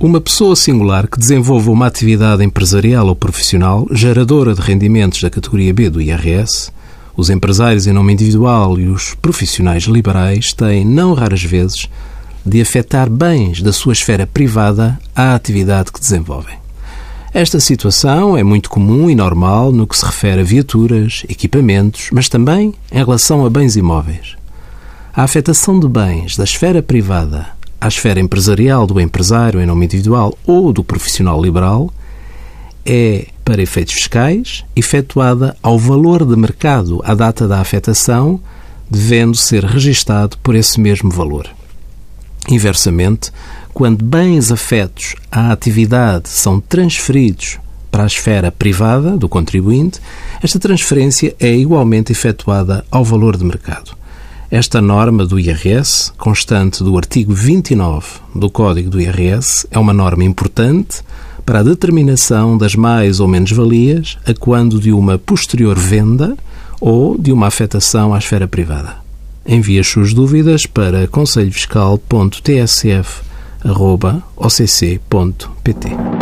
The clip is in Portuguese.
Uma pessoa singular que desenvolva uma atividade empresarial ou profissional geradora de rendimentos da categoria B do IRS, os empresários em nome individual e os profissionais liberais têm, não raras vezes, de afetar bens da sua esfera privada à atividade que desenvolvem. Esta situação é muito comum e normal no que se refere a viaturas, equipamentos, mas também em relação a bens imóveis. A afetação de bens da esfera privada à esfera empresarial do empresário em nome individual ou do profissional liberal é, para efeitos fiscais, efetuada ao valor de mercado à data da afetação, devendo ser registado por esse mesmo valor. Inversamente, quando bens afetos à atividade são transferidos para a esfera privada do contribuinte, esta transferência é igualmente efetuada ao valor de mercado. Esta norma do IRS, constante do artigo 29 do Código do IRS, é uma norma importante para a determinação das mais ou menos valias a quando de uma posterior venda ou de uma afetação à esfera privada. Envie as suas dúvidas para conselhofiscal.tsf.occ.pt.